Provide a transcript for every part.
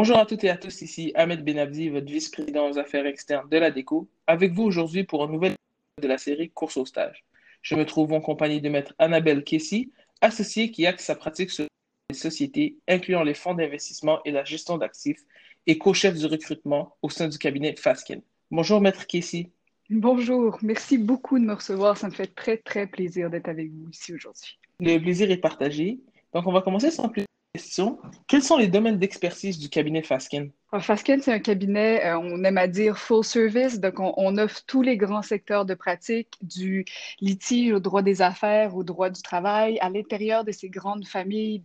Bonjour à toutes et à tous, ici Ahmed Benabdi, votre vice-président aux affaires externes de la DECO, avec vous aujourd'hui pour un nouvel de la série Course au stage. Je me trouve en compagnie de maître Annabelle Kessy, associée qui axe sa pratique sur les sociétés, incluant les fonds d'investissement et la gestion d'actifs, et co-chef du recrutement au sein du cabinet Fasken. Bonjour, maître Kessy. Bonjour, merci beaucoup de me recevoir. Ça me fait très, très plaisir d'être avec vous ici aujourd'hui. Le plaisir est partagé. Donc, on va commencer sans plus de questions. Quels sont les domaines d'expertise du cabinet Fasken? Fasken, c'est un cabinet, euh, on aime à dire full service, donc on, offre tous les grands secteurs de pratique, du litige au droit des affaires, au droit du travail. À l'intérieur de ces grandes familles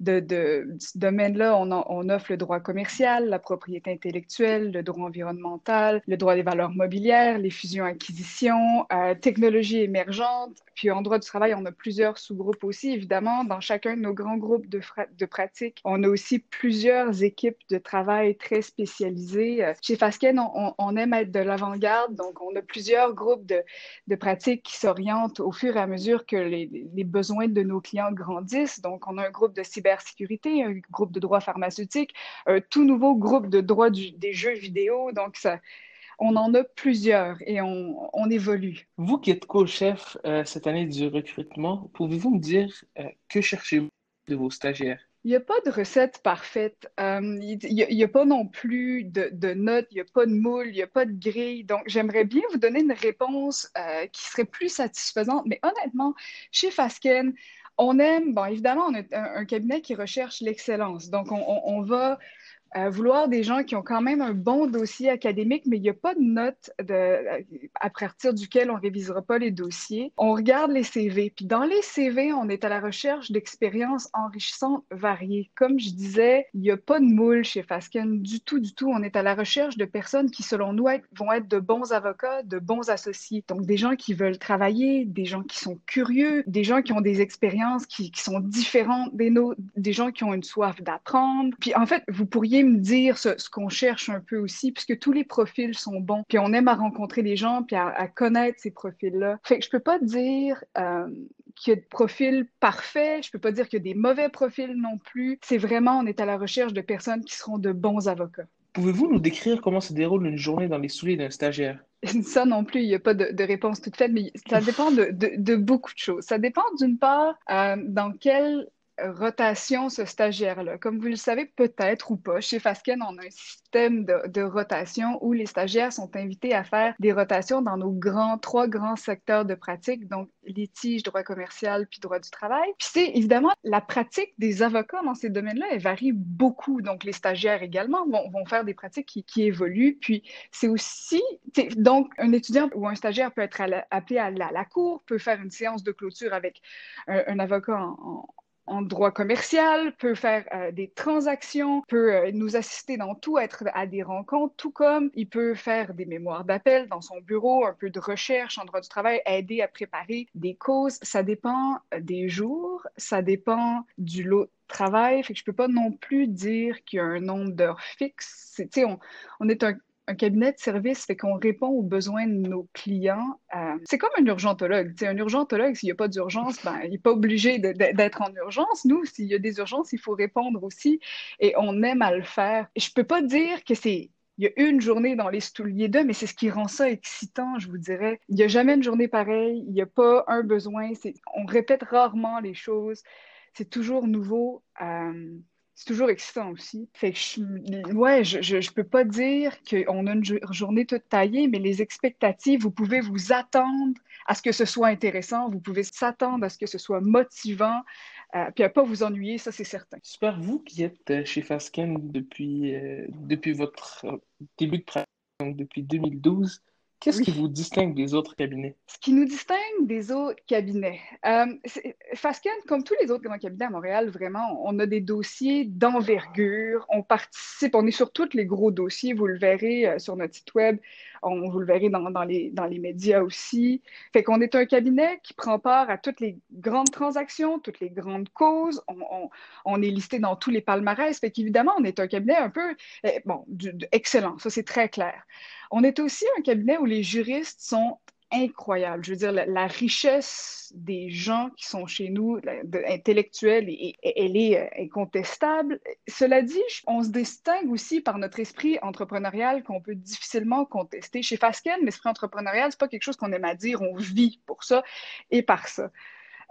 de, domaine-là, on, offre le droit commercial, la propriété intellectuelle, le droit environnemental, le droit des valeurs mobilières, les fusions-acquisitions, euh, technologies émergentes. Puis en droit du travail, on a plusieurs sous-groupes aussi, évidemment. Dans chacun de nos grands groupes de pratique, on a aussi plusieurs équipes de travail très spécialisé. Euh, chez Fasken, on, aime être de l'avant-garde, donc on a plusieurs groupes de, pratiques qui s'orientent au fur et à mesure que les, besoins de nos clients grandissent. Donc, on a un groupe de cybersécurité, un groupe de droit pharmaceutique, un tout nouveau groupe de droit des jeux vidéo. Donc, on en a plusieurs et on, on évolue. Vous qui êtes co-chef euh, cette année du recrutement, pouvez-vous me dire euh, que cherchez-vous de vos stagiaires? Il n'y a pas de recette parfaite. Euh, il n'y a, pas non plus de, notes, il n'y a pas de moule, il n'y a pas de grille. Donc, j'aimerais bien vous donner une réponse euh, qui serait plus satisfaisante. Mais honnêtement, chez Fasken, on aime, bon, évidemment, on est un, cabinet qui recherche l'excellence. Donc, on, on, on va euh, vouloir des gens qui ont quand même un bon dossier académique, mais il n'y a pas de note de, à partir duquel on révisera pas les dossiers. On regarde les CV. Puis dans les CV, on est à la recherche d'expériences enrichissantes variées. Comme je disais, il n'y a pas de moule chez Fasken du tout, du tout. On est à la recherche de personnes qui, selon nous, vont être de bons avocats, de bons associés. Donc des gens qui veulent travailler, des gens qui sont curieux, des gens qui ont des expériences qui, qui sont différentes des nôtres, des gens qui ont une soif d'apprendre. Puis en fait, vous pourriez me dire ce, ce qu'on cherche un peu aussi, puisque tous les profils sont bons. Puis on aime à rencontrer les gens, puis à, à connaître ces profils-là. Fait que je peux pas dire euh, qu'il y a de profils parfaits, je peux pas dire qu'il y a des mauvais profils non plus. C'est vraiment, on est à la recherche de personnes qui seront de bons avocats. Pouvez-vous nous décrire comment se déroule une journée dans les souliers d'un stagiaire? Ça non plus, il n'y a pas de, de, réponse toute faite, mais ça dépend de, de, de beaucoup de choses. Ça dépend d'une part euh, dans quel rotation ce stagiaire-là. Comme vous le savez peut-être ou pas, chez Fasken, on a un système de, rotation où les stagiaires sont invités à faire des rotations dans nos grands, trois grands secteurs de pratique, donc litige, droit commercial, puis droit du travail. Puis c'est évidemment la pratique des avocats dans ces domaines-là, elle varie beaucoup. Donc les stagiaires également vont, vont faire des pratiques qui, évoluent. Puis c'est aussi, donc un étudiant ou un stagiaire peut être appelé à la, la, cour, peut faire une séance de clôture avec un, avocat en en droit commercial, peut faire euh, des transactions, peut euh, nous assister dans tout, être à des rencontres, tout comme il peut faire des mémoires d'appel dans son bureau, un peu de recherche en droit du travail, aider à préparer des causes. Ça dépend euh, des jours, ça dépend du lot travail. Fait que je peux pas non plus dire qu'il y a un nombre d'heures fixe. On, on est un un cabinet de service, fait qu'on répond aux besoins de nos clients. Euh, c'est comme un urgentologue. T'sais, un urgentologue, s'il n'y a pas d'urgence, ben, il n'est pas obligé d'être en urgence. Nous, s'il y a des urgences, il faut répondre aussi et on aime à le faire. Je ne peux pas dire que c'est il y a une journée dans les souliers d'eux, mais c'est ce qui rend ça excitant, je vous dirais. Il n'y a jamais une journée pareille, il n'y a pas un besoin, on répète rarement les choses, c'est toujours nouveau. Euh, c'est toujours excitant aussi. Fait je, ouais, je, peux pas dire qu'on a une journée toute taillée, mais les expectatives, vous pouvez vous attendre à ce que ce soit intéressant, vous pouvez s'attendre à ce que ce soit motivant, euh, puis à pas vous ennuyer, ça c'est certain. Super. Vous qui êtes euh, chez Fasken depuis, euh, depuis votre début de pratique, donc depuis 2012, Qu'est-ce oui. qui vous distingue des autres cabinets? Ce qui nous distingue des autres cabinets. Euh, Fasken, comme tous les autres grands cabinets à Montréal, vraiment, on a des dossiers d'envergure. On participe, on est sur tous les gros dossiers. Vous le verrez euh, sur notre site web. On, vous le verrez dans, les, médias aussi. Fait qu'on est un cabinet qui prend part à toutes les grandes transactions, toutes les grandes causes. On, est listé dans tous les palmarès. Fait qu'évidemment, on est un cabinet un peu, eh, bon, excellent. Ça, c'est très clair. On est aussi un cabinet où les juristes sont incroyable. Je veux dire, la, richesse des gens qui sont chez nous, intellectuelle, et, elle est euh, incontestable. Cela dit, on se distingue aussi par notre esprit entrepreneurial qu'on peut difficilement contester. Chez Fasken, l'esprit entrepreneurial, c'est pas quelque chose qu'on aime à dire, on vit pour ça et par ça.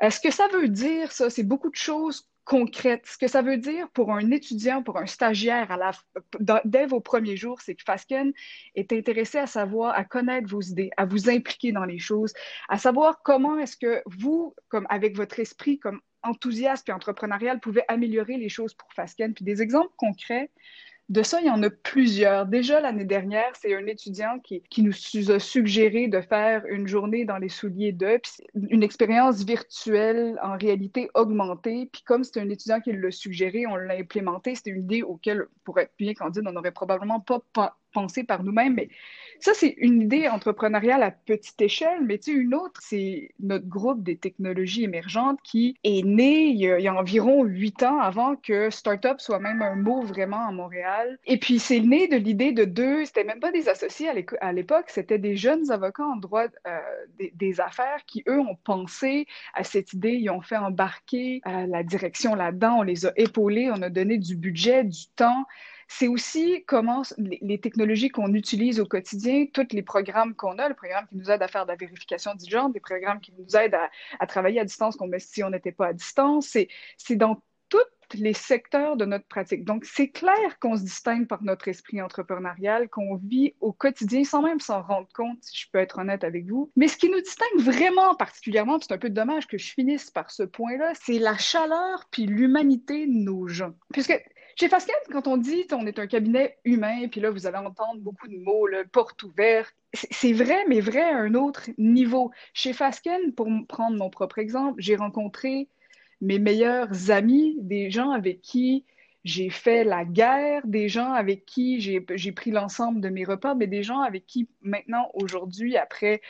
Euh, ce que ça veut dire, ça, c'est beaucoup de choses concrète. Ce que ça veut dire pour un étudiant, pour un stagiaire, dès vos premiers jours, c'est que Fasken est intéressé à savoir, à connaître vos idées, à vous impliquer dans les choses, à savoir comment est-ce que vous, comme avec votre esprit, comme enthousiaste et entrepreneurial, pouvez améliorer les choses pour Fasken. Puis des exemples concrets, de ça, il y en a plusieurs. Déjà l'année dernière, c'est un étudiant qui, nous a suggéré de faire une journée dans les souliers d'eux, une expérience virtuelle en réalité augmentée. Puis comme c'est un étudiant qui l'a suggéré, on l'a implémenté. C'était une idée auquel, pour être bien candide, on n'aurait probablement pas penser par nous-mêmes. Mais ça, c'est une idée entrepreneuriale à petite échelle, mais tu sais, une autre, c'est notre groupe des technologies émergentes qui est né il y a, environ huit ans avant que startup soit même un mot vraiment à Montréal. Et puis, c'est né de l'idée de deux, c'était même pas des associés à l'époque, c'était des jeunes avocats en droit euh, des, affaires qui, eux, ont pensé à cette idée, ils ont fait embarquer euh, la direction là-dedans, on les a épaulés, on a donné du budget, du temps c'est aussi comment les, technologies qu'on utilise au quotidien, tous les programmes qu'on a, le programme qui nous aide à faire de la vérification du genre, des programmes qui nous aident à, travailler à distance comme si on n'était pas à distance, c'est dans tous les secteurs de notre pratique. Donc, c'est clair qu'on se distingue par notre esprit entrepreneurial, qu'on vit au quotidien sans même s'en rendre compte, si je peux être honnête avec vous. Mais ce qui nous distingue vraiment particulièrement, c'est un peu dommage que je finisse par ce point-là, c'est la chaleur puis l'humanité de nos gens. Puisque chez Fasken, quand on dit on est un cabinet humain, puis là, vous allez entendre beaucoup de mots, le porte ouverte, c'est vrai, mais vrai à un autre niveau. Chez Fasken, pour prendre mon propre exemple, j'ai rencontré mes meilleurs amis, des gens avec qui j'ai fait la guerre, des gens avec qui j'ai pris l'ensemble de mes repas, mais des gens avec qui maintenant, aujourd'hui, après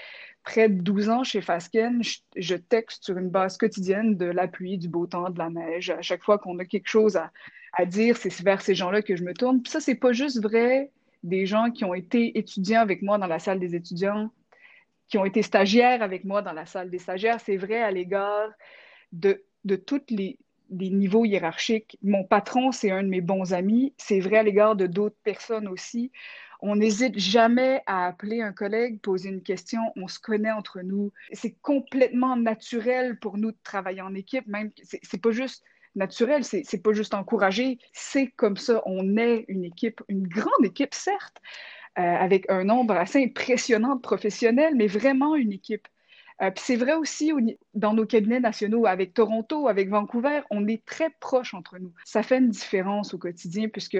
près de 12 ans chez Fasken, je, texte sur une base quotidienne de la pluie, du beau temps, de la neige. À chaque fois qu'on a quelque chose à, à dire, c'est vers ces gens-là que je me tourne. Puis ça, c'est pas juste vrai des gens qui ont été étudiants avec moi dans la salle des étudiants, qui ont été stagiaires avec moi dans la salle des stagiaires. C'est vrai à l'égard de, de tous les, niveaux hiérarchiques. Mon patron, c'est un de mes bons amis. C'est vrai à l'égard de d'autres personnes aussi. On n'hésite jamais à appeler un collègue, poser une question. On se connaît entre nous. C'est complètement naturel pour nous de travailler en équipe. Même, c'est pas juste naturel, c'est pas juste encouragé, c'est comme ça, on est une équipe, une grande équipe, certes, euh, avec un nombre assez impressionnant de professionnels, mais vraiment une équipe. Euh, puis c'est vrai aussi dans nos cabinets nationaux, avec Toronto, avec Vancouver, on est très proches entre nous. Ça fait une différence au quotidien puisque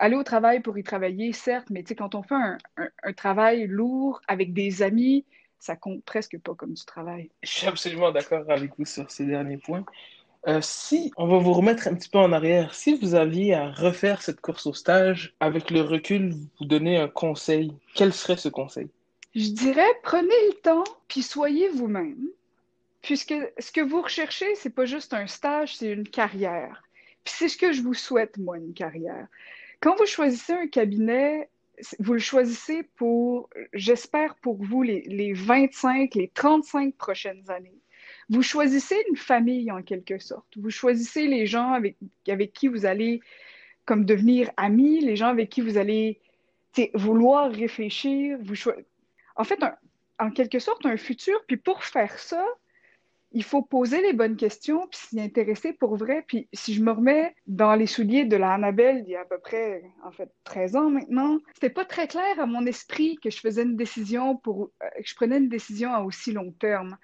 aller au travail pour y travailler, certes, mais quand on fait un, un, travail lourd avec des amis, ça compte presque pas comme du travail. Je suis absolument d'accord avec vous sur ces derniers points. Euh, si on va vous remettre un petit peu en arrière, si vous aviez à refaire cette course au stage, avec le recul, vous donner un conseil, quel serait ce conseil? Je dirais, prenez le temps, puis soyez vous-même. Puisque ce que vous recherchez, c'est pas juste un stage, c'est une carrière. Puis c'est ce que je vous souhaite, moi, une carrière. Quand vous choisissez un cabinet, vous le choisissez pour, j'espère pour vous, les, les 25, les 35 prochaines années vous choisissez une famille en quelque sorte. Vous choisissez les gens avec, qui vous allez comme devenir amis, les gens avec qui vous allez vouloir réfléchir. En fait, en quelque sorte, un futur. Puis pour faire ça, il faut poser les bonnes questions, puis s'y intéresser pour vrai. Puis si je me remets dans les souliers de la Annabelle il y a à peu près, en fait, 13 ans maintenant, c'était pas très clair à mon esprit que je faisais une décision pour, euh, que je prenais une décision à aussi long terme.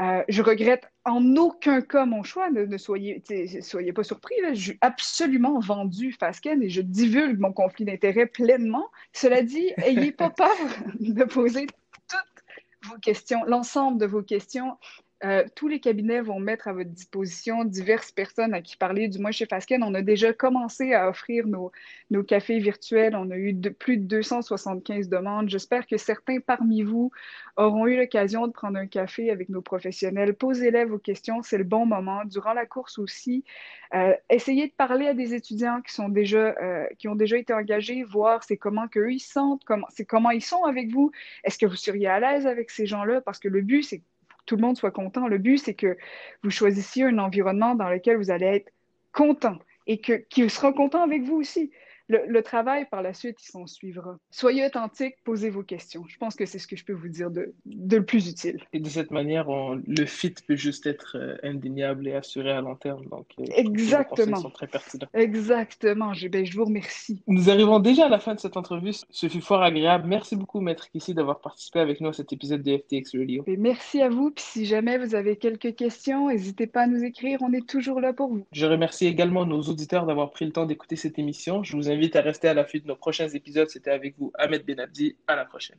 Euh, je regrette en aucun cas mon choix. Ne, soyez, soyez pas surpris. Là. Je suis absolument vendu Fasken et je divulgue mon conflit d'intérêts pleinement. Cela dit, ayez pas peur de poser toutes vos questions, l'ensemble de vos questions. Euh, tous les cabinets vont mettre à votre disposition diverses personnes à qui parler. Du moins, chez Fasken, on a déjà commencé à offrir nos, cafés virtuels. On a eu plus de 275 demandes. J'espère que certains parmi vous auront eu l'occasion de prendre un café avec nos professionnels. Posez-les vos questions, c'est le bon moment. Durant la course aussi, euh, essayez de parler à des étudiants qui, sont déjà, euh, ont déjà été engagés, voir c'est comment qu'eux ils sentent, comment, comment ils sont avec vous. Est-ce que vous seriez à l'aise avec ces gens-là? Parce que le but, c'est tout le monde soit content. Le but, c'est que vous choisissiez un environnement dans lequel vous allez être content et que qu'il sera content avec vous aussi le, travail par la suite, il s'en suivra. Soyez authentique, posez vos questions. Je pense que c'est ce que je peux vous dire de, de le plus utile. Et de cette manière, le fit peut juste être euh, indéniable et assuré à long terme. Donc, euh, Exactement. sont très pertinents. Exactement. Je, ben, je vous remercie. Nous arrivons déjà à la fin de cette entrevue. Ce fut fort agréable. Merci beaucoup, Maître Kissi, d'avoir participé avec nous à cet épisode de FTX Radio. Et merci à vous. Puis si jamais vous avez quelques questions, n'hésitez pas à nous écrire. On est toujours là pour vous. Je remercie également nos auditeurs d'avoir pris le temps d'écouter cette émission. Je vous invite à rester à l'affût de nos prochains épisodes. C'était avec vous Ahmed Benabdi. À la prochaine.